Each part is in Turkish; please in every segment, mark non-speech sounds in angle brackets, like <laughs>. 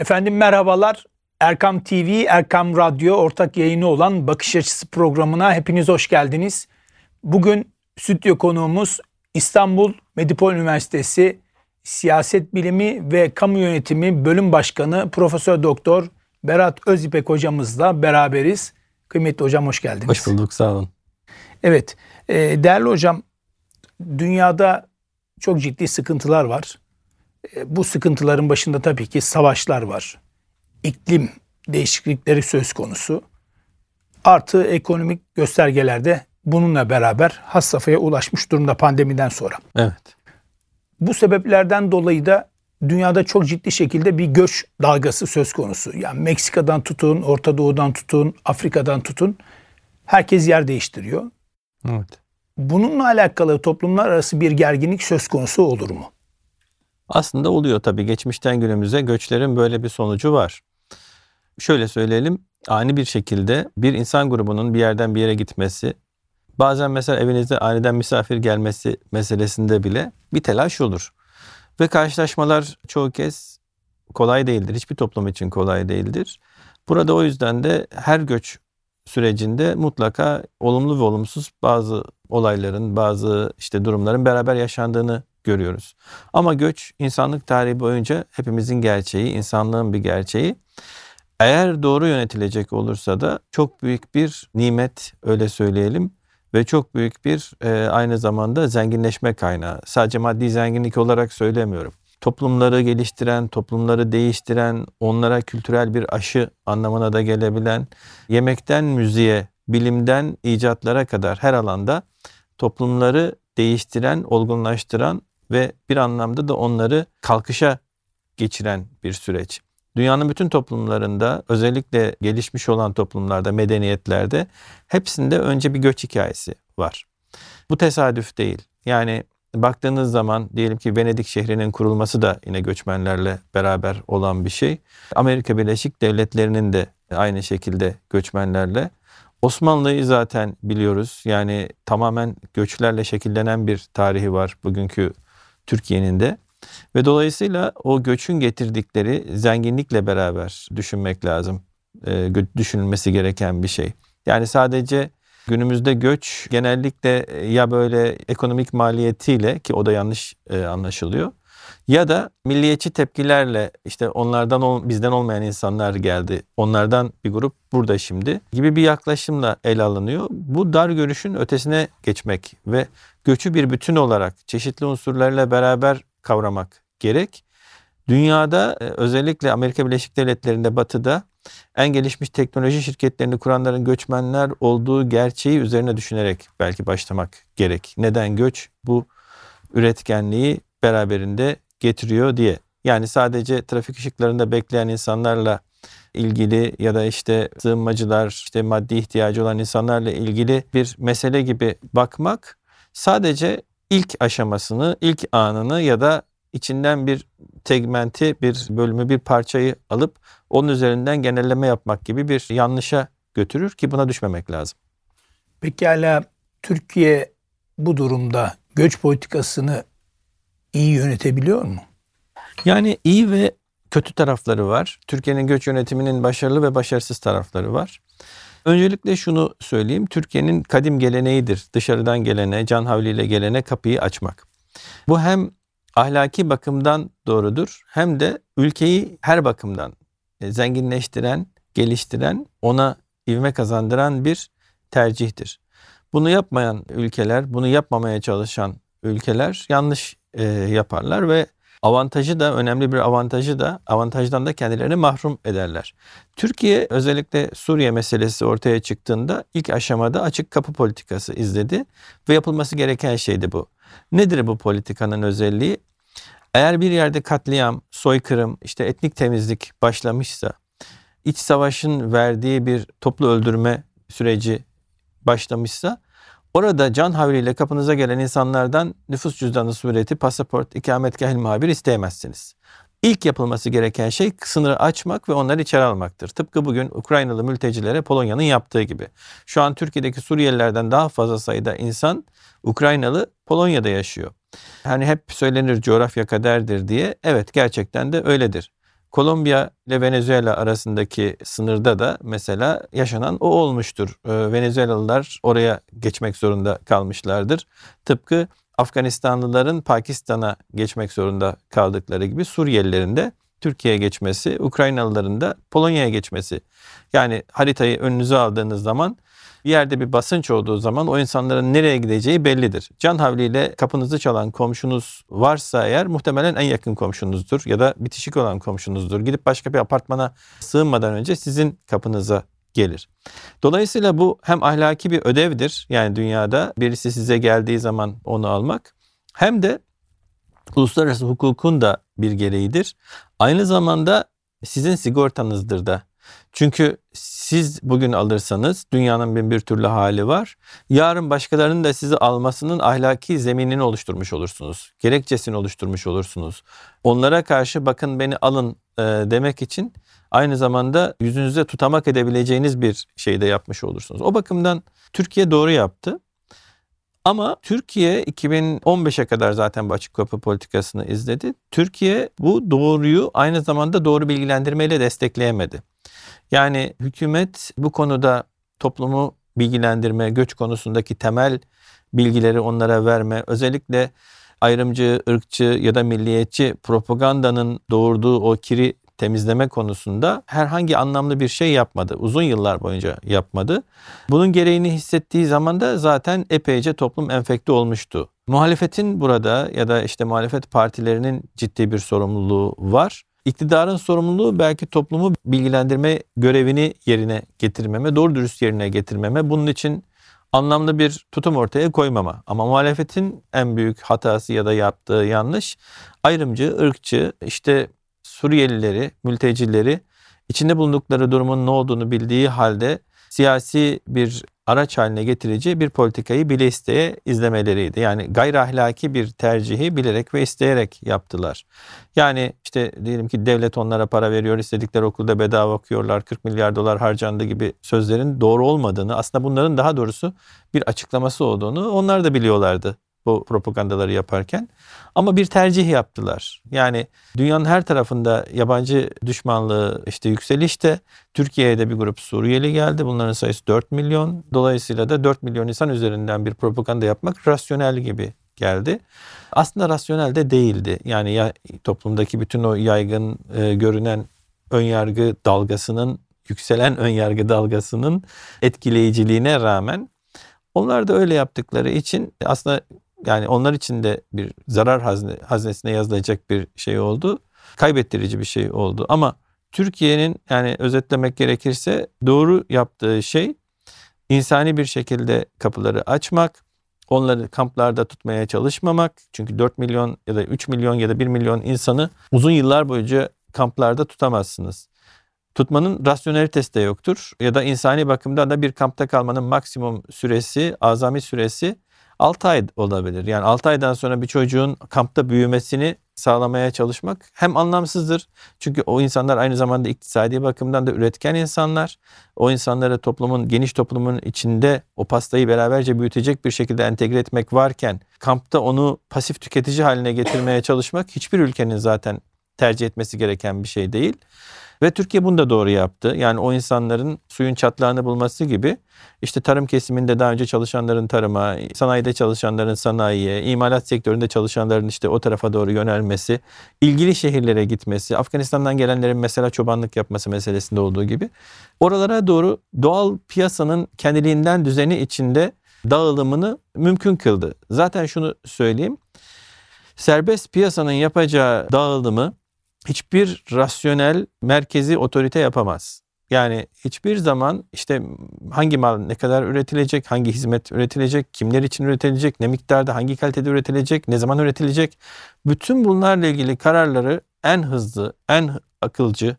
Efendim merhabalar. Erkam TV, Erkam Radyo ortak yayını olan Bakış Açısı programına hepiniz hoş geldiniz. Bugün stüdyo konuğumuz İstanbul Medipol Üniversitesi Siyaset Bilimi ve Kamu Yönetimi Bölüm Başkanı Profesör Doktor Berat Özipek hocamızla beraberiz. Kıymetli hocam hoş geldiniz. Hoş bulduk sağ olun. Evet e, değerli hocam dünyada çok ciddi sıkıntılar var. E, bu sıkıntıların başında tabii ki savaşlar var. İklim değişiklikleri söz konusu. Artı ekonomik göstergelerde bununla beraber has safhaya ulaşmış durumda pandemiden sonra. Evet. Bu sebeplerden dolayı da dünyada çok ciddi şekilde bir göç dalgası söz konusu. Yani Meksika'dan tutun, Orta Doğu'dan tutun, Afrika'dan tutun herkes yer değiştiriyor. Evet. Bununla alakalı toplumlar arası bir gerginlik söz konusu olur mu? Aslında oluyor tabii. Geçmişten günümüze göçlerin böyle bir sonucu var. Şöyle söyleyelim. Ani bir şekilde bir insan grubunun bir yerden bir yere gitmesi, bazen mesela evinizde aniden misafir gelmesi meselesinde bile bir telaş olur. Ve karşılaşmalar çoğu kez kolay değildir. Hiçbir toplum için kolay değildir. Burada o yüzden de her göç sürecinde mutlaka olumlu ve olumsuz bazı olayların, bazı işte durumların beraber yaşandığını görüyoruz. Ama göç insanlık tarihi boyunca hepimizin gerçeği, insanlığın bir gerçeği. Eğer doğru yönetilecek olursa da çok büyük bir nimet öyle söyleyelim ve çok büyük bir e, aynı zamanda zenginleşme kaynağı. Sadece maddi zenginlik olarak söylemiyorum. Toplumları geliştiren, toplumları değiştiren, onlara kültürel bir aşı anlamına da gelebilen, yemekten müziğe, bilimden icatlara kadar her alanda toplumları değiştiren, olgunlaştıran ve bir anlamda da onları kalkışa geçiren bir süreç. Dünyanın bütün toplumlarında özellikle gelişmiş olan toplumlarda, medeniyetlerde hepsinde önce bir göç hikayesi var. Bu tesadüf değil. Yani baktığınız zaman diyelim ki Venedik şehrinin kurulması da yine göçmenlerle beraber olan bir şey. Amerika Birleşik Devletleri'nin de aynı şekilde göçmenlerle. Osmanlı'yı zaten biliyoruz. Yani tamamen göçlerle şekillenen bir tarihi var bugünkü Türkiye'nin de. Ve dolayısıyla o göçün getirdikleri zenginlikle beraber düşünmek lazım. E, düşünülmesi gereken bir şey. Yani sadece günümüzde göç genellikle ya böyle ekonomik maliyetiyle ki o da yanlış e, anlaşılıyor. Ya da milliyetçi tepkilerle işte onlardan bizden olmayan insanlar geldi. Onlardan bir grup burada şimdi gibi bir yaklaşımla ele alınıyor. Bu dar görüşün ötesine geçmek ve göçü bir bütün olarak çeşitli unsurlarla beraber kavramak gerek. Dünyada e, özellikle Amerika Birleşik Devletleri'nde batıda en gelişmiş teknoloji şirketlerini kuranların göçmenler olduğu gerçeği üzerine düşünerek belki başlamak gerek. Neden göç bu üretkenliği beraberinde getiriyor diye. Yani sadece trafik ışıklarında bekleyen insanlarla ilgili ya da işte sığınmacılar, işte maddi ihtiyacı olan insanlarla ilgili bir mesele gibi bakmak sadece ilk aşamasını, ilk anını ya da içinden bir segmenti, bir bölümü, bir parçayı alıp onun üzerinden genelleme yapmak gibi bir yanlışa götürür ki buna düşmemek lazım. Pekala Türkiye bu durumda göç politikasını iyi yönetebiliyor mu? Yani iyi ve kötü tarafları var. Türkiye'nin göç yönetiminin başarılı ve başarısız tarafları var. Öncelikle şunu söyleyeyim. Türkiye'nin kadim geleneğidir. Dışarıdan gelene, can havliyle gelene kapıyı açmak. Bu hem ahlaki bakımdan doğrudur hem de ülkeyi her bakımdan e, zenginleştiren, geliştiren, ona ivme kazandıran bir tercihtir. Bunu yapmayan ülkeler, bunu yapmamaya çalışan ülkeler yanlış e, yaparlar ve avantajı da önemli bir avantajı da avantajdan da kendilerini mahrum ederler. Türkiye özellikle Suriye meselesi ortaya çıktığında ilk aşamada açık kapı politikası izledi ve yapılması gereken şeydi bu. Nedir bu politikanın özelliği? Eğer bir yerde katliam, soykırım, işte etnik temizlik başlamışsa, iç savaşın verdiği bir toplu öldürme süreci başlamışsa Orada can havliyle kapınıza gelen insanlardan nüfus cüzdanı sureti, pasaport, ikametgah muhabir isteyemezsiniz. İlk yapılması gereken şey sınırı açmak ve onları içeri almaktır. Tıpkı bugün Ukraynalı mültecilere Polonya'nın yaptığı gibi. Şu an Türkiye'deki Suriyelilerden daha fazla sayıda insan Ukraynalı Polonya'da yaşıyor. Hani hep söylenir coğrafya kaderdir diye. Evet gerçekten de öyledir. Kolombiya ile Venezuela arasındaki sınırda da mesela yaşanan o olmuştur. Ee, Venezuelalılar oraya geçmek zorunda kalmışlardır. Tıpkı Afganistanlıların Pakistan'a geçmek zorunda kaldıkları gibi Suriyelilerin de Türkiye'ye geçmesi, Ukraynalıların da Polonya'ya geçmesi. Yani haritayı önünüze aldığınız zaman bir yerde bir basınç olduğu zaman o insanların nereye gideceği bellidir. Can havliyle kapınızı çalan komşunuz varsa eğer muhtemelen en yakın komşunuzdur ya da bitişik olan komşunuzdur. Gidip başka bir apartmana sığınmadan önce sizin kapınıza gelir. Dolayısıyla bu hem ahlaki bir ödevdir. Yani dünyada birisi size geldiği zaman onu almak hem de uluslararası hukukun da bir gereğidir. Aynı zamanda sizin sigortanızdır da. Çünkü siz bugün alırsanız dünyanın bin bir türlü hali var. Yarın başkalarının da sizi almasının ahlaki zeminini oluşturmuş olursunuz. Gerekçesini oluşturmuş olursunuz. Onlara karşı bakın beni alın e, demek için aynı zamanda yüzünüze tutamak edebileceğiniz bir şey de yapmış olursunuz. O bakımdan Türkiye doğru yaptı. Ama Türkiye 2015'e kadar zaten bu açık kapı politikasını izledi. Türkiye bu doğruyu aynı zamanda doğru bilgilendirmeyle destekleyemedi. Yani hükümet bu konuda toplumu bilgilendirme, göç konusundaki temel bilgileri onlara verme, özellikle ayrımcı, ırkçı ya da milliyetçi propagandanın doğurduğu o kiri temizleme konusunda herhangi anlamlı bir şey yapmadı. Uzun yıllar boyunca yapmadı. Bunun gereğini hissettiği zaman da zaten epeyce toplum enfekte olmuştu. Muhalefetin burada ya da işte muhalefet partilerinin ciddi bir sorumluluğu var. İktidarın sorumluluğu belki toplumu bilgilendirme görevini yerine getirmeme, doğru dürüst yerine getirmeme. Bunun için anlamlı bir tutum ortaya koymama. Ama muhalefetin en büyük hatası ya da yaptığı yanlış ayrımcı, ırkçı, işte Suriyelileri, mültecileri içinde bulundukları durumun ne olduğunu bildiği halde siyasi bir araç haline getirici bir politikayı bile isteye izlemeleriydi. Yani gayri ahlaki bir tercihi bilerek ve isteyerek yaptılar. Yani işte diyelim ki devlet onlara para veriyor, istedikleri okulda bedava okuyorlar, 40 milyar dolar harcandı gibi sözlerin doğru olmadığını, aslında bunların daha doğrusu bir açıklaması olduğunu onlar da biliyorlardı bu propagandaları yaparken. Ama bir tercih yaptılar. Yani dünyanın her tarafında yabancı düşmanlığı işte yükselişte. Türkiye'ye de bir grup Suriyeli geldi. Bunların sayısı 4 milyon. Dolayısıyla da 4 milyon insan üzerinden bir propaganda yapmak rasyonel gibi geldi. Aslında rasyonel de değildi. Yani ya, toplumdaki bütün o yaygın e, görünen önyargı dalgasının yükselen önyargı dalgasının etkileyiciliğine rağmen onlar da öyle yaptıkları için aslında yani onlar için de bir zarar hazne, haznesine yazılacak bir şey oldu. Kaybettirici bir şey oldu. Ama Türkiye'nin yani özetlemek gerekirse doğru yaptığı şey insani bir şekilde kapıları açmak, onları kamplarda tutmaya çalışmamak. Çünkü 4 milyon ya da 3 milyon ya da 1 milyon insanı uzun yıllar boyunca kamplarda tutamazsınız. Tutmanın rasyonelitesi de yoktur. Ya da insani bakımda da bir kampta kalmanın maksimum süresi, azami süresi 6 ay olabilir. Yani 6 aydan sonra bir çocuğun kampta büyümesini sağlamaya çalışmak hem anlamsızdır. Çünkü o insanlar aynı zamanda iktisadi bakımdan da üretken insanlar. O insanları toplumun, geniş toplumun içinde o pastayı beraberce büyütecek bir şekilde entegre etmek varken kampta onu pasif tüketici haline getirmeye çalışmak hiçbir ülkenin zaten tercih etmesi gereken bir şey değil. Ve Türkiye bunu da doğru yaptı. Yani o insanların suyun çatlağını bulması gibi işte tarım kesiminde daha önce çalışanların tarıma, sanayide çalışanların sanayiye, imalat sektöründe çalışanların işte o tarafa doğru yönelmesi, ilgili şehirlere gitmesi, Afganistan'dan gelenlerin mesela çobanlık yapması meselesinde olduğu gibi oralara doğru doğal piyasanın kendiliğinden düzeni içinde dağılımını mümkün kıldı. Zaten şunu söyleyeyim. Serbest piyasanın yapacağı dağılımı hiçbir rasyonel merkezi otorite yapamaz. Yani hiçbir zaman işte hangi mal ne kadar üretilecek, hangi hizmet üretilecek, kimler için üretilecek, ne miktarda, hangi kalitede üretilecek, ne zaman üretilecek. Bütün bunlarla ilgili kararları en hızlı, en akılcı,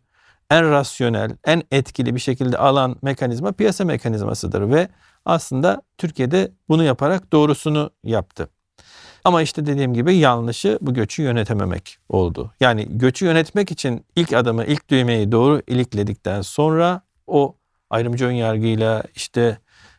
en rasyonel, en etkili bir şekilde alan mekanizma piyasa mekanizmasıdır ve aslında Türkiye'de bunu yaparak doğrusunu yaptı. Ama işte dediğim gibi yanlışı bu göçü yönetememek oldu. Yani göçü yönetmek için ilk adımı, ilk düğmeyi doğru ilikledikten sonra o ayrımcı önyargıyla işte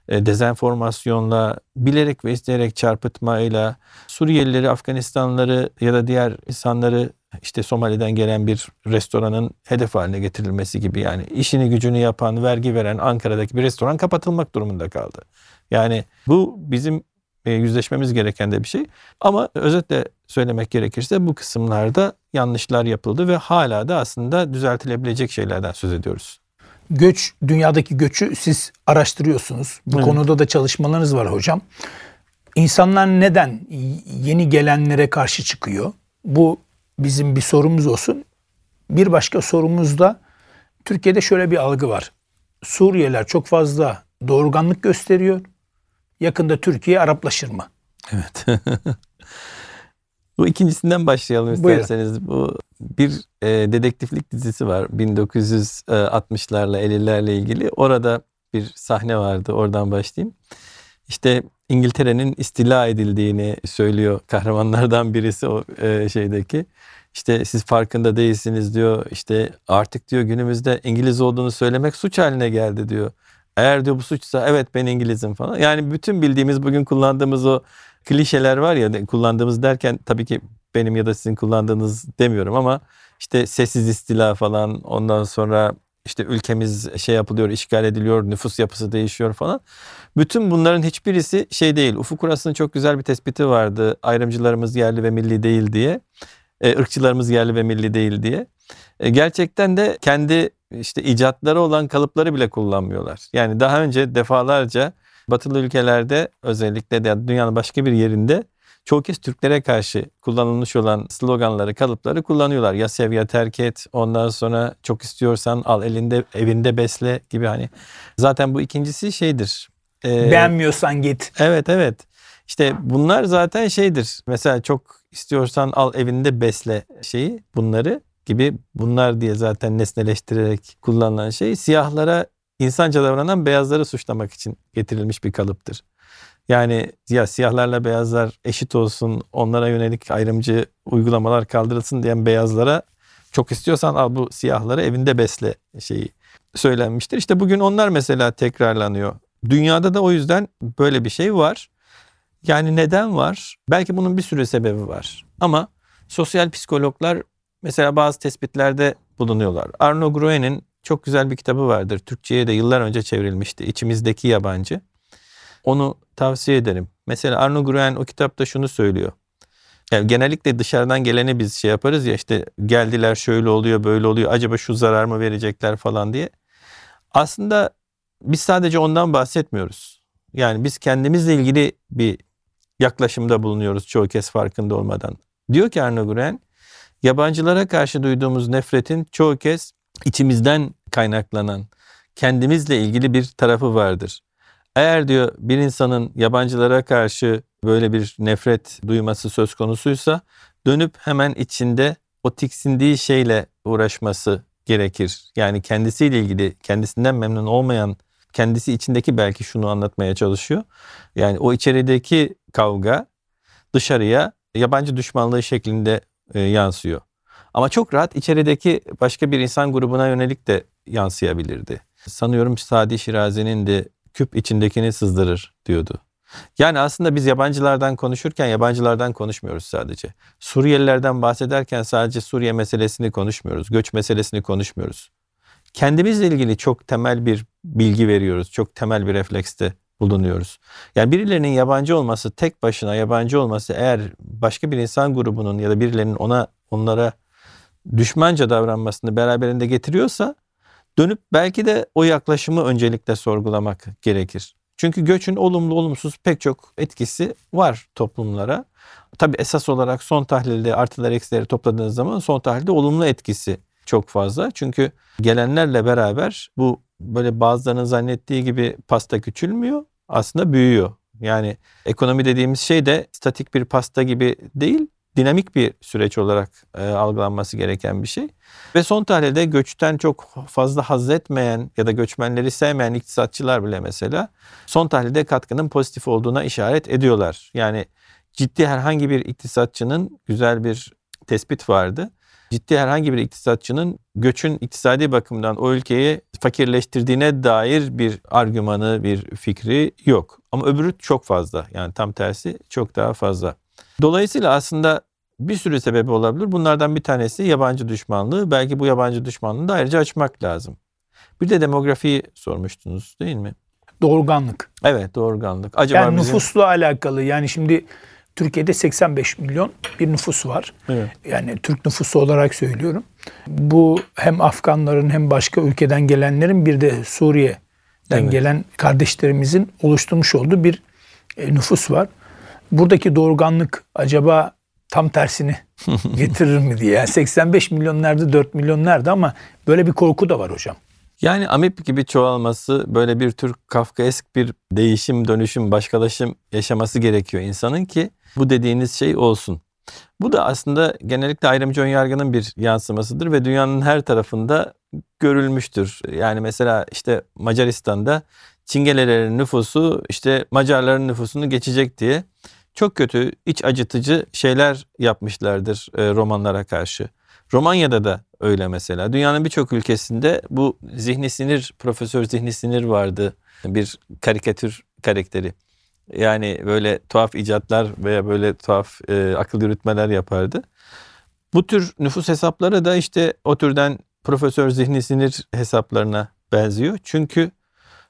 e, dezenformasyonla, bilerek ve isteyerek çarpıtmayla Suriyelileri, Afganistanlıları ya da diğer insanları işte Somali'den gelen bir restoranın hedef haline getirilmesi gibi yani işini gücünü yapan, vergi veren Ankara'daki bir restoran kapatılmak durumunda kaldı. Yani bu bizim yüzleşmemiz gereken de bir şey. Ama özetle söylemek gerekirse bu kısımlarda yanlışlar yapıldı ve hala da aslında düzeltilebilecek şeylerden söz ediyoruz. Göç, dünyadaki göçü siz araştırıyorsunuz. Bu Evet. konuda da çalışmalarınız var hocam. İnsanlar neden yeni gelenlere karşı çıkıyor? Bu bizim bir sorumuz olsun. Bir başka sorumuz da Türkiye'de şöyle bir algı var. Suriyeliler çok fazla doğurganlık gösteriyor. Yakında Türkiye Araplaşır mı? Evet. <laughs> Bu ikincisinden başlayalım Buyurun. isterseniz. Bu bir e, dedektiflik dizisi var 1960'larla 50'lerle ilgili. Orada bir sahne vardı. Oradan başlayayım. İşte İngiltere'nin istila edildiğini söylüyor kahramanlardan birisi o e, şeydeki. İşte siz farkında değilsiniz diyor. İşte artık diyor günümüzde İngiliz olduğunu söylemek suç haline geldi diyor. Eğer diyor bu suçsa evet ben İngilizim falan. Yani bütün bildiğimiz bugün kullandığımız o klişeler var ya kullandığımız derken tabii ki benim ya da sizin kullandığınız demiyorum ama işte sessiz istila falan ondan sonra işte ülkemiz şey yapılıyor, işgal ediliyor, nüfus yapısı değişiyor falan. Bütün bunların hiçbirisi şey değil. Ufuk Uras'ın çok güzel bir tespiti vardı. Ayrımcılarımız yerli ve milli değil diye. E, ırkçılarımız yerli ve milli değil diye. E, gerçekten de kendi işte icatları olan kalıpları bile kullanmıyorlar. Yani daha önce defalarca batılı ülkelerde özellikle de dünyanın başka bir yerinde çoğu kez Türklere karşı kullanılmış olan sloganları, kalıpları kullanıyorlar. Ya sev ya terk et, ondan sonra çok istiyorsan al elinde evinde besle gibi hani. Zaten bu ikincisi şeydir. Ee, Beğenmiyorsan git. Evet evet. İşte bunlar zaten şeydir. Mesela çok istiyorsan al evinde besle şeyi bunları gibi bunlar diye zaten nesneleştirerek kullanılan şey siyahlara insanca davranan beyazları suçlamak için getirilmiş bir kalıptır. Yani ya siyahlarla beyazlar eşit olsun, onlara yönelik ayrımcı uygulamalar kaldırılsın diyen beyazlara çok istiyorsan al bu siyahları evinde besle şeyi söylenmiştir. İşte bugün onlar mesela tekrarlanıyor. Dünyada da o yüzden böyle bir şey var. Yani neden var? Belki bunun bir sürü sebebi var. Ama sosyal psikologlar mesela bazı tespitlerde bulunuyorlar. Arno Gruen'in çok güzel bir kitabı vardır. Türkçe'ye de yıllar önce çevrilmişti. İçimizdeki yabancı. Onu tavsiye ederim. Mesela Arno Gruen o kitapta şunu söylüyor. Yani genellikle dışarıdan geleni biz şey yaparız ya işte geldiler şöyle oluyor böyle oluyor acaba şu zarar mı verecekler falan diye. Aslında biz sadece ondan bahsetmiyoruz. Yani biz kendimizle ilgili bir yaklaşımda bulunuyoruz çoğu kez farkında olmadan. Diyor ki Arno Gruen, yabancılara karşı duyduğumuz nefretin çoğu kez içimizden kaynaklanan, kendimizle ilgili bir tarafı vardır. Eğer diyor bir insanın yabancılara karşı böyle bir nefret duyması söz konusuysa dönüp hemen içinde o tiksindiği şeyle uğraşması gerekir. Yani kendisiyle ilgili kendisinden memnun olmayan kendisi içindeki belki şunu anlatmaya çalışıyor. Yani o içerideki kavga dışarıya yabancı düşmanlığı şeklinde e, yansıyor. Ama çok rahat içerideki başka bir insan grubuna yönelik de yansıyabilirdi. Sanıyorum Sadi Şirazi'nin de küp içindekini sızdırır diyordu. Yani aslında biz yabancılardan konuşurken yabancılardan konuşmuyoruz sadece. Suriyelilerden bahsederken sadece Suriye meselesini konuşmuyoruz. Göç meselesini konuşmuyoruz. Kendimizle ilgili çok temel bir bilgi veriyoruz. Çok temel bir reflekste bulunuyoruz. Yani birilerinin yabancı olması, tek başına yabancı olması eğer başka bir insan grubunun ya da birilerinin ona onlara düşmanca davranmasını beraberinde getiriyorsa dönüp belki de o yaklaşımı öncelikle sorgulamak gerekir. Çünkü göçün olumlu olumsuz pek çok etkisi var toplumlara. Tabi esas olarak son tahlilde artılar eksileri topladığınız zaman son tahlilde olumlu etkisi çok fazla. Çünkü gelenlerle beraber bu böyle bazılarının zannettiği gibi pasta küçülmüyor aslında büyüyor. Yani ekonomi dediğimiz şey de statik bir pasta gibi değil dinamik bir süreç olarak e, algılanması gereken bir şey. Ve son tahlilde göçten çok fazla haz etmeyen ya da göçmenleri sevmeyen iktisatçılar bile mesela son tahlilde katkının pozitif olduğuna işaret ediyorlar. Yani ciddi herhangi bir iktisatçının güzel bir tespit vardı. Ciddi herhangi bir iktisatçının göçün iktisadi bakımdan o ülkeyi fakirleştirdiğine dair bir argümanı, bir fikri yok. Ama öbürü çok fazla. Yani tam tersi çok daha fazla. Dolayısıyla aslında bir sürü sebebi olabilir. Bunlardan bir tanesi yabancı düşmanlığı. Belki bu yabancı düşmanlığı da ayrıca açmak lazım. Bir de demografiyi sormuştunuz değil mi? Doğurganlık. Evet doğurganlık. Acaba Yani bizim- nüfusla alakalı. Yani şimdi Türkiye'de 85 milyon bir nüfus var. Evet. Yani Türk nüfusu olarak söylüyorum. Bu hem Afganların hem başka ülkeden gelenlerin bir de Suriye'den Evet. gelen kardeşlerimizin oluşturmuş olduğu bir e, nüfus var. Buradaki doğurganlık acaba tam tersini <laughs> getirir mi diye. Yani 85 milyon nerede 4 milyon nerede ama böyle bir korku da var hocam. Yani amip gibi çoğalması böyle bir tür Kafkaesk bir değişim, dönüşüm, başkalaşım yaşaması gerekiyor insanın ki bu dediğiniz şey olsun. Bu da aslında genellikle ayrımcı önyargının bir yansımasıdır ve dünyanın her tarafında görülmüştür. Yani mesela işte Macaristan'da Çingelelerin nüfusu işte Macarların nüfusunu geçecek diye çok kötü, iç acıtıcı şeyler yapmışlardır e, romanlara karşı. Romanya'da da öyle mesela. Dünyanın birçok ülkesinde bu zihni sinir, Profesör Zihni Sinir vardı. Bir karikatür karakteri. Yani böyle tuhaf icatlar veya böyle tuhaf e, akıl yürütmeler yapardı. Bu tür nüfus hesapları da işte o türden Profesör Zihni Sinir hesaplarına benziyor. Çünkü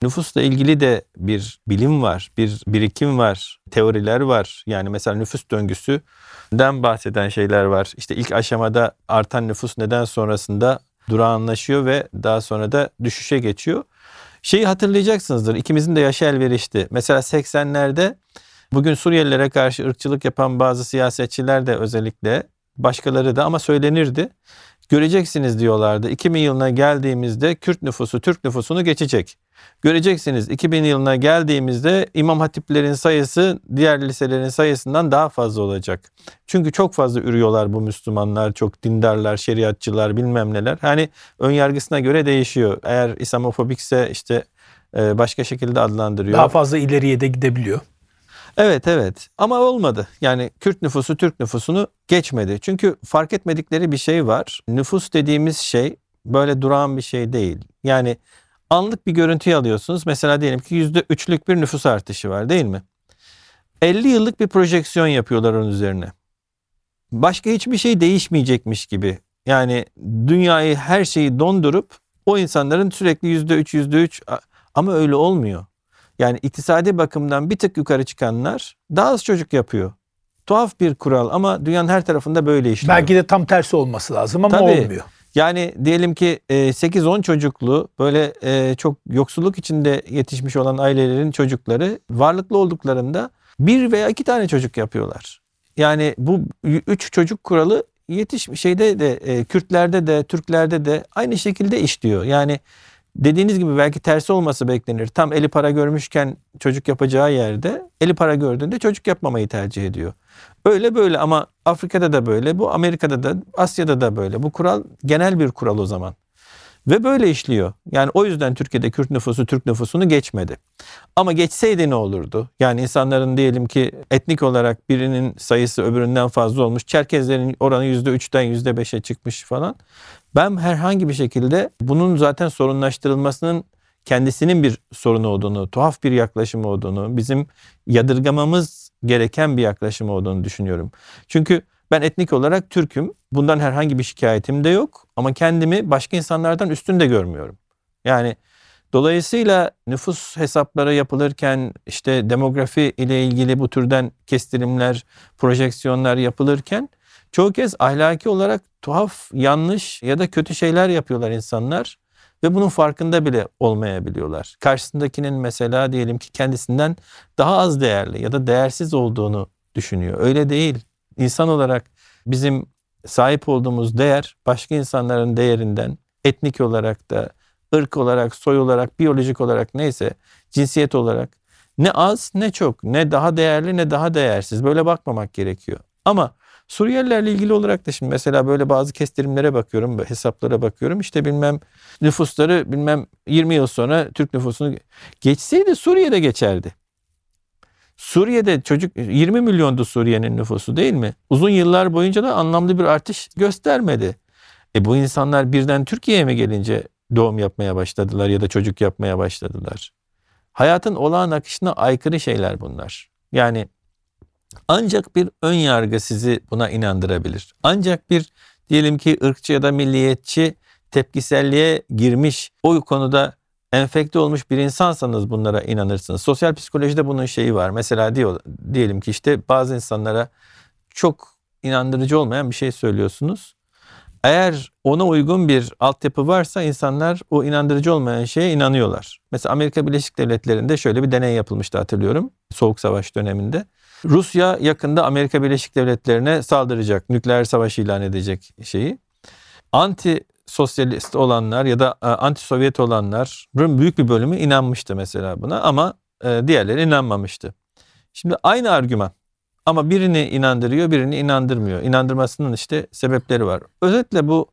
nüfusla ilgili de bir bilim var, bir birikim var, teoriler var. Yani mesela nüfus döngüsüden bahseden şeyler var. İşte ilk aşamada artan nüfus neden sonrasında durağanlaşıyor ve daha sonra da düşüşe geçiyor. Şeyi hatırlayacaksınızdır. İkimizin de yaşı elverişti. Mesela 80'lerde bugün Suriyelilere karşı ırkçılık yapan bazı siyasetçiler de özellikle başkaları da ama söylenirdi. Göreceksiniz diyorlardı. 2000 yılına geldiğimizde Kürt nüfusu Türk nüfusunu geçecek. Göreceksiniz 2000 yılına geldiğimizde imam hatiplerin sayısı diğer liselerin sayısından daha fazla olacak. Çünkü çok fazla ürüyorlar bu Müslümanlar, çok dindarlar, şeriatçılar bilmem neler. Hani ön yargısına göre değişiyor. Eğer İslamofobikse işte e, başka şekilde adlandırıyor. Daha fazla ileriye de gidebiliyor. Evet evet ama olmadı. Yani Kürt nüfusu Türk nüfusunu geçmedi. Çünkü fark etmedikleri bir şey var. Nüfus dediğimiz şey böyle durağan bir şey değil. Yani anlık bir görüntüyü alıyorsunuz. Mesela diyelim ki %3'lük bir nüfus artışı var değil mi? 50 yıllık bir projeksiyon yapıyorlar onun üzerine. Başka hiçbir şey değişmeyecekmiş gibi. Yani dünyayı her şeyi dondurup o insanların sürekli %3 %3 ama öyle olmuyor. Yani iktisadi bakımdan bir tık yukarı çıkanlar daha az çocuk yapıyor. Tuhaf bir kural ama dünyanın her tarafında böyle işliyor. Belki de tam tersi olması lazım ama Tabii. olmuyor. Yani diyelim ki e, 8-10 çocuklu böyle e, çok yoksulluk içinde yetişmiş olan ailelerin çocukları varlıklı olduklarında bir veya iki tane çocuk yapıyorlar. Yani bu üç çocuk kuralı yetiş şeyde de e, Kürtlerde de Türklerde de aynı şekilde işliyor. Yani dediğiniz gibi belki tersi olması beklenir. Tam eli para görmüşken çocuk yapacağı yerde eli para gördüğünde çocuk yapmamayı tercih ediyor. Öyle böyle ama Afrika'da da böyle, bu Amerika'da da, Asya'da da böyle. Bu kural genel bir kural o zaman. Ve böyle işliyor. Yani o yüzden Türkiye'de Kürt nüfusu Türk nüfusunu geçmedi. Ama geçseydi ne olurdu? Yani insanların diyelim ki etnik olarak birinin sayısı öbüründen fazla olmuş. Çerkezlerin oranı %3'ten %5'e çıkmış falan. Ben herhangi bir şekilde bunun zaten sorunlaştırılmasının kendisinin bir sorunu olduğunu, tuhaf bir yaklaşım olduğunu, bizim yadırgamamız gereken bir yaklaşım olduğunu düşünüyorum. Çünkü ben etnik olarak Türk'üm. Bundan herhangi bir şikayetim de yok. Ama kendimi başka insanlardan üstün de görmüyorum. Yani dolayısıyla nüfus hesapları yapılırken işte demografi ile ilgili bu türden kestirimler, projeksiyonlar yapılırken çoğu kez ahlaki olarak tuhaf, yanlış ya da kötü şeyler yapıyorlar insanlar ve bunun farkında bile olmayabiliyorlar. Karşısındakinin mesela diyelim ki kendisinden daha az değerli ya da değersiz olduğunu düşünüyor. Öyle değil. İnsan olarak bizim sahip olduğumuz değer başka insanların değerinden etnik olarak da ırk olarak, soy olarak, biyolojik olarak neyse cinsiyet olarak ne az ne çok ne daha değerli ne daha değersiz böyle bakmamak gerekiyor. Ama Suriyelilerle ilgili olarak da şimdi mesela böyle bazı kestirimlere bakıyorum, hesaplara bakıyorum. İşte bilmem nüfusları bilmem 20 yıl sonra Türk nüfusunu geçseydi Suriye'de geçerdi. Suriye'de çocuk 20 milyondu Suriye'nin nüfusu değil mi? Uzun yıllar boyunca da anlamlı bir artış göstermedi. E bu insanlar birden Türkiye'ye mi gelince doğum yapmaya başladılar ya da çocuk yapmaya başladılar? Hayatın olağan akışına aykırı şeyler bunlar. Yani Ancak bir ön yargı sizi buna inandırabilir. Ancak bir diyelim ki ırkçı ya da milliyetçi tepkiselliğe girmiş o konuda enfekte olmuş bir insansanız bunlara inanırsınız. Sosyal psikolojide bunun şeyi var. Mesela diyor diyelim ki işte bazı insanlara çok inandırıcı olmayan bir şey söylüyorsunuz. Eğer ona uygun bir altyapı varsa insanlar o inandırıcı olmayan şeye inanıyorlar. Mesela Amerika Birleşik Devletleri'nde şöyle bir deney yapılmıştı hatırlıyorum. Soğuk Savaş döneminde. Rusya yakında Amerika Birleşik Devletleri'ne saldıracak, nükleer savaş ilan edecek şeyi. Anti sosyalist olanlar ya da e, anti Sovyet olanların büyük bir bölümü inanmıştı mesela buna ama e, diğerleri inanmamıştı. Şimdi aynı argüman ama birini inandırıyor, birini inandırmıyor. İnandırmasının işte sebepleri var. Özetle bu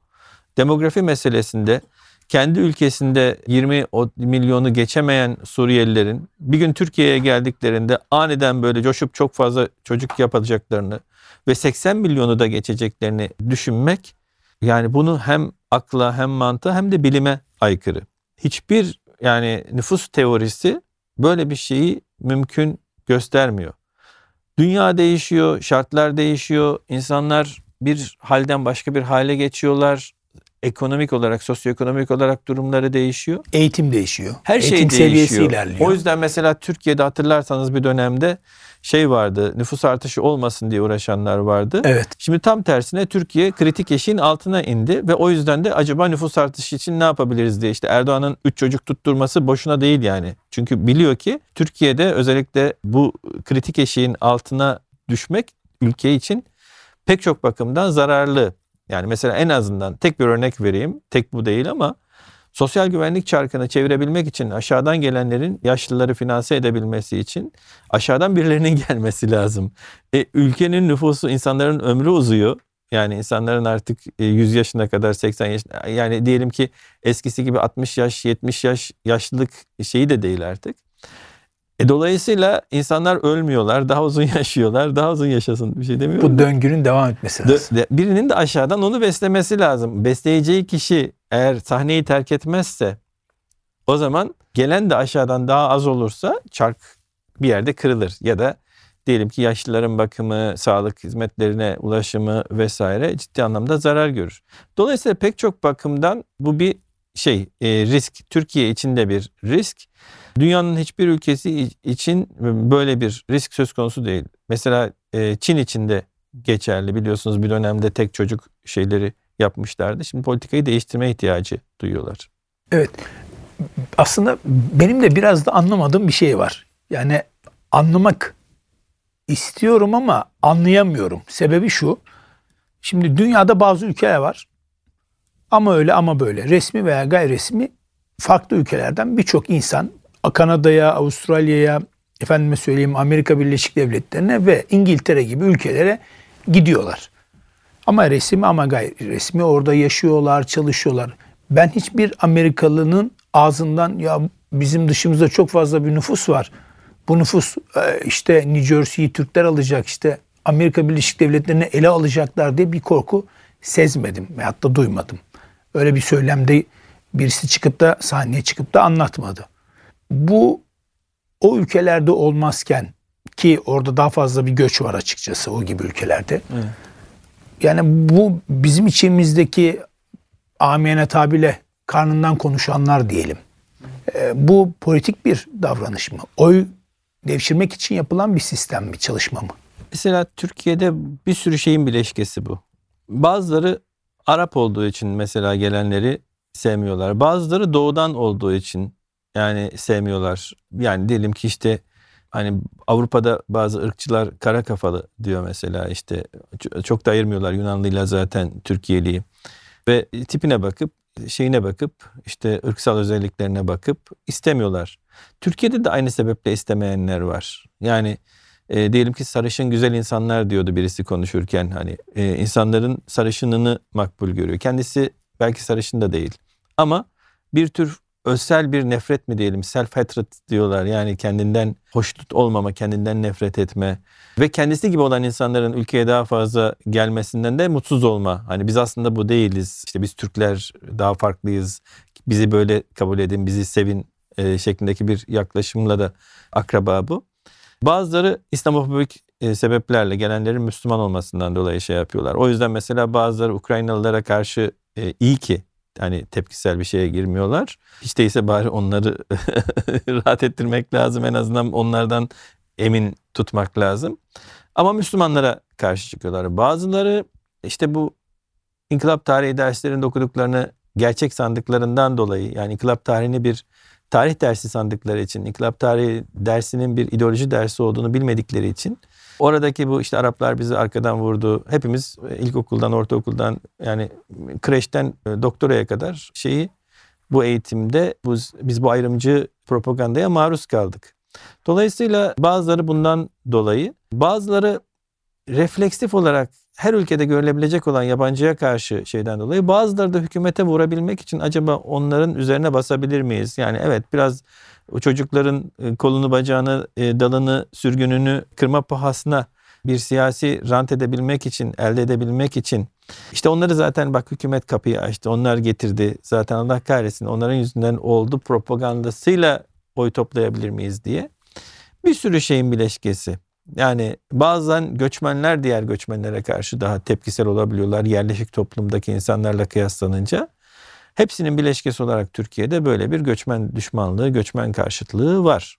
demografi meselesinde kendi ülkesinde 20 milyonu geçemeyen Suriyelilerin bir gün Türkiye'ye geldiklerinde aniden böyle coşup çok fazla çocuk yapacaklarını ve 80 milyonu da geçeceklerini düşünmek yani bunu hem akla hem mantığa hem de bilime aykırı. Hiçbir yani nüfus teorisi böyle bir şeyi mümkün göstermiyor. Dünya değişiyor, şartlar değişiyor, insanlar bir halden başka bir hale geçiyorlar. Ekonomik olarak, sosyoekonomik olarak durumları değişiyor. Eğitim değişiyor. Her şey Eğitim değişiyor. seviyesi ilerliyor. O yüzden mesela Türkiye'de hatırlarsanız bir dönemde şey vardı. Nüfus artışı olmasın diye uğraşanlar vardı. Evet. Şimdi tam tersine Türkiye kritik eşiğin altına indi ve o yüzden de acaba nüfus artışı için ne yapabiliriz diye işte Erdoğan'ın 3 çocuk tutturması boşuna değil yani. Çünkü biliyor ki Türkiye'de özellikle bu kritik eşiğin altına düşmek ülke için pek çok bakımdan zararlı. Yani mesela en azından tek bir örnek vereyim. Tek bu değil ama sosyal güvenlik çarkını çevirebilmek için aşağıdan gelenlerin yaşlıları finanse edebilmesi için aşağıdan birilerinin <laughs> gelmesi lazım. E, ülkenin nüfusu, insanların ömrü uzuyor. Yani insanların artık 100 yaşına kadar 80 yaş yani diyelim ki eskisi gibi 60 yaş 70 yaş yaşlılık şeyi de değil artık. E dolayısıyla insanlar ölmüyorlar, daha uzun <laughs> yaşıyorlar, daha uzun yaşasın bir şey demiyorum. Bu döngünün devam etmesi lazım. De, birinin de aşağıdan onu beslemesi lazım. Besleyeceği kişi eğer sahneyi terk etmezse o zaman gelen de aşağıdan daha az olursa çark bir yerde kırılır ya da diyelim ki yaşlıların bakımı, sağlık hizmetlerine ulaşımı vesaire ciddi anlamda zarar görür. Dolayısıyla pek çok bakımdan bu bir şey e, risk. Türkiye için de bir risk. Dünyanın hiçbir ülkesi için böyle bir risk söz konusu değil. Mesela e, Çin için de geçerli biliyorsunuz bir dönemde tek çocuk şeyleri yapmışlardı. Şimdi politikayı değiştirme ihtiyacı duyuyorlar. Evet. Aslında benim de biraz da anlamadığım bir şey var. Yani anlamak istiyorum ama anlayamıyorum. Sebebi şu. Şimdi dünyada bazı ülkeler var. Ama öyle ama böyle. Resmi veya gayri resmi farklı ülkelerden birçok insan Kanada'ya, Avustralya'ya, efendime söyleyeyim Amerika Birleşik Devletleri'ne ve İngiltere gibi ülkelere gidiyorlar. Ama resmi ama gayri resmi orada yaşıyorlar, çalışıyorlar. Ben hiçbir Amerikalının ağzından ya bizim dışımızda çok fazla bir nüfus var. Bu nüfus e, işte New Jersey'yi Türkler alacak işte Amerika Birleşik Devletleri'ne ele alacaklar diye bir korku sezmedim ve hatta duymadım. Öyle bir söylemde birisi çıkıp da sahneye çıkıp da anlatmadı. Bu o ülkelerde olmazken ki orada daha fazla bir göç var açıkçası o gibi ülkelerde. Evet. Yani bu bizim içimizdeki amiyane tabirle karnından konuşanlar diyelim. E, bu politik bir davranış mı? Oy devşirmek için yapılan bir sistem mi, çalışma mı? Mesela Türkiye'de bir sürü şeyin bileşkesi bu. Bazıları Arap olduğu için mesela gelenleri sevmiyorlar. Bazıları doğudan olduğu için yani sevmiyorlar. Yani diyelim ki işte hani Avrupa'da bazı ırkçılar kara kafalı diyor mesela işte çok da ayırmıyorlar Yunanlıyla zaten Türkiye'liyi. Ve tipine bakıp şeyine bakıp işte ırksal özelliklerine bakıp istemiyorlar. Türkiye'de de aynı sebeple istemeyenler var. Yani e, diyelim ki sarışın güzel insanlar diyordu birisi konuşurken hani e, insanların sarışınını makbul görüyor. Kendisi belki sarışın da değil. Ama bir tür özsel bir nefret mi diyelim? Self hatred diyorlar. Yani kendinden hoşnut olmama kendinden nefret etme ve kendisi gibi olan insanların ülkeye daha fazla gelmesinden de mutsuz olma. Hani biz aslında bu değiliz. İşte biz Türkler daha farklıyız. Bizi böyle kabul edin bizi sevin e, şeklindeki bir yaklaşımla da akraba bu. Bazıları İslamofobik e, sebeplerle gelenlerin Müslüman olmasından dolayı şey yapıyorlar. O yüzden mesela bazıları Ukraynalılara karşı e, iyi ki hani tepkisel bir şeye girmiyorlar. Hiç değilse bari onları <laughs> rahat ettirmek lazım. En azından onlardan emin tutmak lazım. Ama Müslümanlara karşı çıkıyorlar. Bazıları işte bu inkılap tarihi derslerinde okuduklarını gerçek sandıklarından dolayı yani inkılap tarihini bir tarih dersi sandıkları için, inkılap tarihi dersinin bir ideoloji dersi olduğunu bilmedikleri için oradaki bu işte Araplar bizi arkadan vurdu. Hepimiz ilkokuldan, ortaokuldan yani kreşten e, doktoraya kadar şeyi bu eğitimde biz, biz bu ayrımcı propagandaya maruz kaldık. Dolayısıyla bazıları bundan dolayı, bazıları refleksif olarak her ülkede görülebilecek olan yabancıya karşı şeyden dolayı bazıları da hükümete vurabilmek için acaba onların üzerine basabilir miyiz? Yani evet biraz çocukların e, kolunu bacağını e, dalını sürgününü kırma pahasına bir siyasi rant edebilmek için elde edebilmek için işte onları zaten bak hükümet kapıyı açtı onlar getirdi zaten Allah kahretsin onların yüzünden oldu propagandasıyla oy toplayabilir miyiz diye bir sürü şeyin bileşkesi. Yani bazen göçmenler diğer göçmenlere karşı daha tepkisel olabiliyorlar yerleşik toplumdaki insanlarla kıyaslanınca. Hepsinin bileşkesi olarak Türkiye'de böyle bir göçmen düşmanlığı, göçmen karşıtlığı var.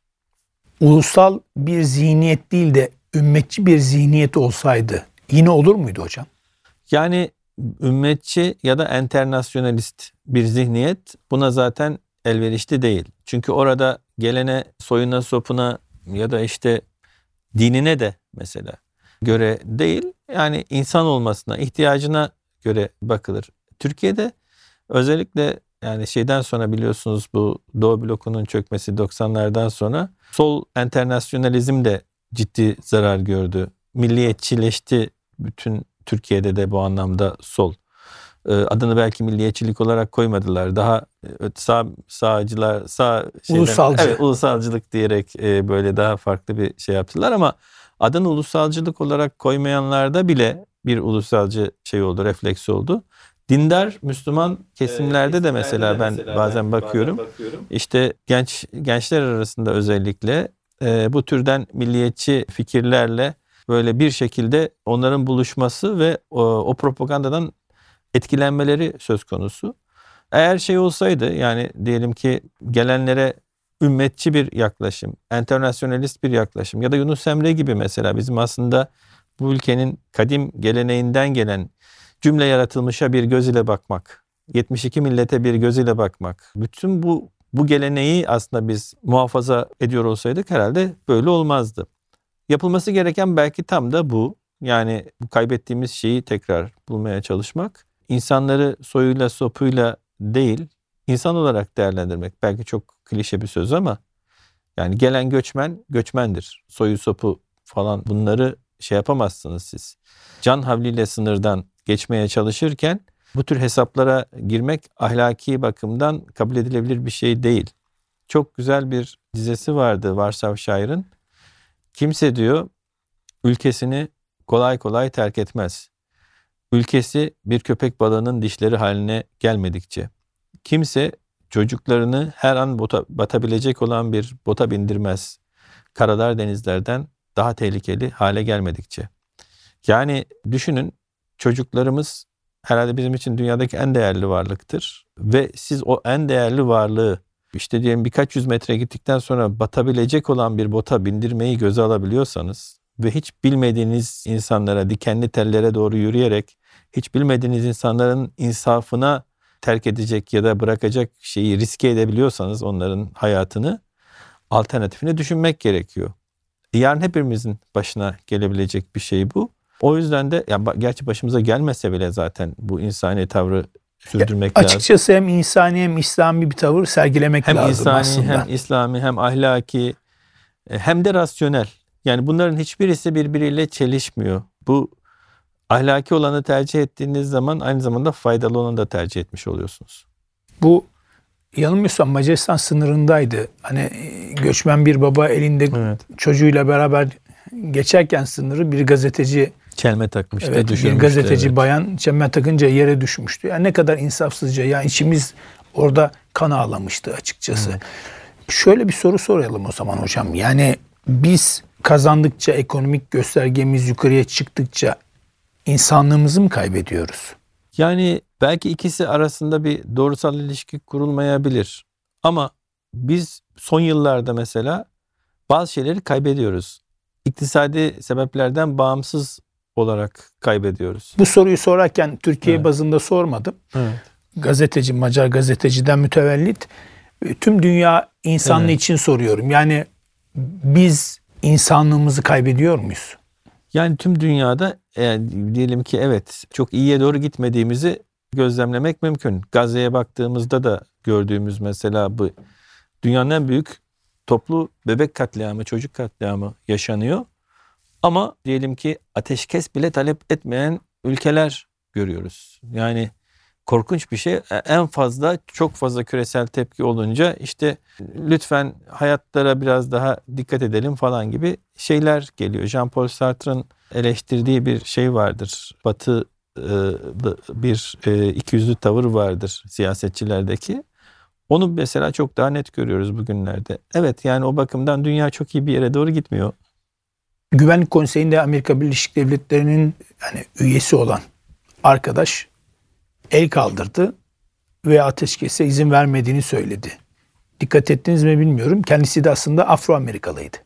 Ulusal bir zihniyet değil de ümmetçi bir zihniyet olsaydı yine olur muydu hocam? Yani ümmetçi ya da enternasyonalist bir zihniyet buna zaten elverişli değil. Çünkü orada gelene, soyuna, sopuna ya da işte dinine de mesela göre değil yani insan olmasına ihtiyacına göre bakılır. Türkiye'de özellikle yani şeyden sonra biliyorsunuz bu Doğu blokunun çökmesi 90'lardan sonra sol enternasyonalizm de ciddi zarar gördü. Milliyetçileşti bütün Türkiye'de de bu anlamda sol. Ee, adını belki milliyetçilik olarak koymadılar. Daha e, sağ sağcılar sağ şeyden, Ulusalcı. Evet, ulusalcılık diyerek e, böyle daha farklı bir şey yaptılar ama adını ulusalcılık olarak koymayanlarda bile bir ulusalcı şey oldu, refleks oldu. Dindar Müslüman kesimlerde ee, de mesela de ben mesela bazen ben bakıyorum. Bazen bakıyorum. İşte genç gençler arasında özellikle e, bu türden milliyetçi fikirlerle böyle bir şekilde onların buluşması ve o, o propagandadan etkilenmeleri söz konusu. Eğer şey olsaydı yani diyelim ki gelenlere ümmetçi bir yaklaşım, internasyonalist bir yaklaşım ya da Yunus Emre gibi mesela bizim aslında bu ülkenin kadim geleneğinden gelen cümle yaratılmışa bir göz ile bakmak, 72 millete bir göz ile bakmak. Bütün bu bu geleneği aslında biz muhafaza ediyor olsaydık herhalde böyle olmazdı. Yapılması gereken belki tam da bu. Yani bu kaybettiğimiz şeyi tekrar bulmaya çalışmak insanları soyuyla sopuyla değil insan olarak değerlendirmek belki çok klişe bir söz ama yani gelen göçmen göçmendir. Soyu sopu falan bunları şey yapamazsınız siz. Can havliyle sınırdan geçmeye çalışırken bu tür hesaplara girmek ahlaki bakımdan kabul edilebilir bir şey değil. Çok güzel bir dizesi vardı Varsav şairin. Kimse diyor ülkesini kolay kolay terk etmez ülkesi bir köpek balığının dişleri haline gelmedikçe, kimse çocuklarını her an bota, batabilecek olan bir bota bindirmez. Karalar denizlerden daha tehlikeli hale gelmedikçe. Yani düşünün çocuklarımız herhalde bizim için dünyadaki en değerli varlıktır. Ve siz o en değerli varlığı işte diyelim birkaç yüz metre gittikten sonra batabilecek olan bir bota bindirmeyi göze alabiliyorsanız ve hiç bilmediğiniz insanlara dikenli tellere doğru yürüyerek hiç bilmediğiniz insanların insafına terk edecek ya da bırakacak şeyi riske edebiliyorsanız onların hayatını alternatifini düşünmek gerekiyor. Yarın hepimizin başına gelebilecek bir şey bu. O yüzden de ya gerçi başımıza gelmese bile zaten bu insani tavrı sürdürmek ya, açıkçası lazım. Açıkçası hem insani hem İslami bir tavır sergilemek hem lazım insani, aslında. Hem İslami hem ahlaki e, hem de rasyonel. Yani bunların hiçbirisi birbiriyle çelişmiyor. Bu ahlaki olanı tercih ettiğiniz zaman aynı zamanda faydalı olanı da tercih etmiş oluyorsunuz. Bu yanılmıyorsam Macaristan sınırındaydı. Hani e, göçmen bir baba elinde evet. çocuğuyla beraber geçerken sınırı bir gazeteci çelme takmıştı, evet, Bir gazeteci evet. bayan çelme takınca yere düşmüştü. Yani ne kadar insafsızca. Yani içimiz orada kan ağlamıştı açıkçası. Evet. Şöyle bir soru soralım o zaman hocam. Yani biz kazandıkça, ekonomik göstergemiz yukarıya çıktıkça insanlığımızı mı kaybediyoruz? Yani belki ikisi arasında bir doğrusal ilişki kurulmayabilir. Ama biz son yıllarda mesela bazı şeyleri kaybediyoruz. İktisadi sebeplerden bağımsız olarak kaybediyoruz. Bu soruyu sorarken Türkiye Evet. bazında sormadım. Evet. Gazeteci, Macar gazeteciden mütevellit e, tüm dünya insanlığı Evet. için soruyorum. Yani biz insanlığımızı kaybediyor muyuz? Yani tüm dünyada e, diyelim ki evet çok iyiye doğru gitmediğimizi gözlemlemek mümkün. Gazze'ye baktığımızda da gördüğümüz mesela bu dünyanın en büyük toplu bebek katliamı, çocuk katliamı yaşanıyor. Ama diyelim ki ateşkes bile talep etmeyen ülkeler görüyoruz. Yani korkunç bir şey. E, En fazla çok fazla küresel tepki olunca işte lütfen hayatlara biraz daha dikkat edelim falan gibi şeyler geliyor. Jean-Paul Sartre'ın eleştirdiği bir şey vardır. Batı e, bir e, ikiyüzlü tavır vardır siyasetçilerdeki. Onu mesela çok daha net görüyoruz bugünlerde. Evet yani o bakımdan dünya çok iyi bir yere doğru gitmiyor. Güvenlik Konseyi'nde Amerika Birleşik Devletleri'nin yani üyesi olan arkadaş el kaldırdı ve ateşkese izin vermediğini söyledi. Dikkat ettiniz mi bilmiyorum. Kendisi de aslında Afro Amerikalıydı.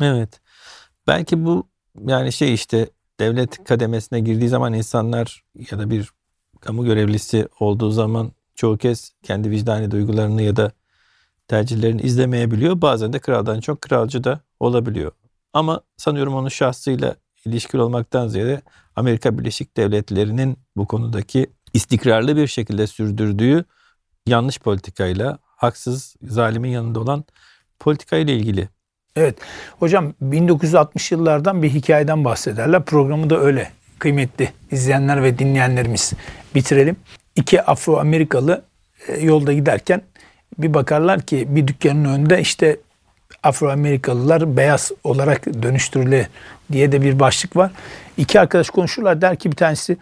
Evet. Belki bu yani şey işte devlet kademesine girdiği zaman insanlar ya da bir kamu görevlisi olduğu zaman çoğu kez kendi vicdani duygularını ya da tercihlerini izlemeyebiliyor. Bazen de kraldan çok kralcı da olabiliyor. Ama sanıyorum onun şahsıyla ilişkili olmaktan ziyade Amerika Birleşik Devletleri'nin bu konudaki istikrarlı bir şekilde sürdürdüğü yanlış politikayla, haksız, zalimin yanında olan politikayla ilgili. Evet. Hocam 1960 yıllardan bir hikayeden bahsederler. Programı da öyle kıymetli izleyenler ve dinleyenlerimiz bitirelim. İki Afro Amerikalı e, yolda giderken bir bakarlar ki bir dükkanın önünde işte Afro Amerikalılar beyaz olarak dönüştürüle diye de bir başlık var. İki arkadaş konuşurlar der ki bir tanesi "E,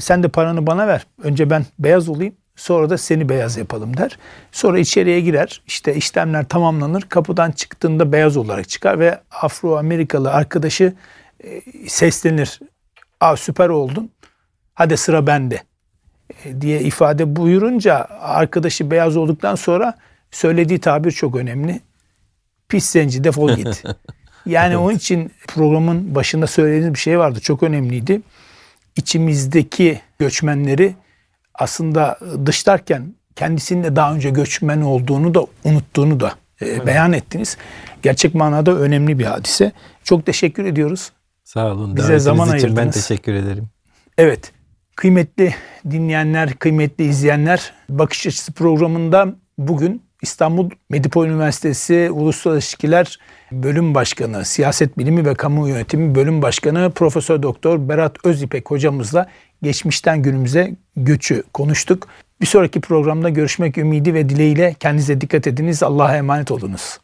sen de paranı bana ver. Önce ben beyaz olayım. Sonra da seni beyaz yapalım der. Sonra içeriye girer. İşte işlemler tamamlanır. Kapıdan çıktığında beyaz olarak çıkar ve Afro Amerikalı arkadaşı e, seslenir. Aa süper oldun. Hadi sıra bende e, diye ifade buyurunca arkadaşı beyaz olduktan sonra söylediği tabir çok önemli. Pis zenci defol git. <laughs> Yani onun için programın başında söylediğiniz bir şey vardı. Çok önemliydi. İçimizdeki göçmenleri aslında dışlarken kendisinin de daha önce göçmen olduğunu da unuttuğunu da e, beyan ettiniz. Gerçek manada önemli bir hadise. Çok teşekkür ediyoruz. Sağ olun. Bize zaman için ben ayırdınız. teşekkür ederim. Evet. Kıymetli dinleyenler, kıymetli izleyenler, Bakış Açısı programında bugün İstanbul Medipol Üniversitesi Uluslararası İlişkiler Bölüm Başkanı, Siyaset Bilimi ve Kamu Yönetimi Bölüm Başkanı Profesör Doktor Berat Özipek hocamızla geçmişten günümüze göçü konuştuk. Bir sonraki programda görüşmek ümidi ve dileğiyle kendinize dikkat ediniz. Allah'a emanet olunuz.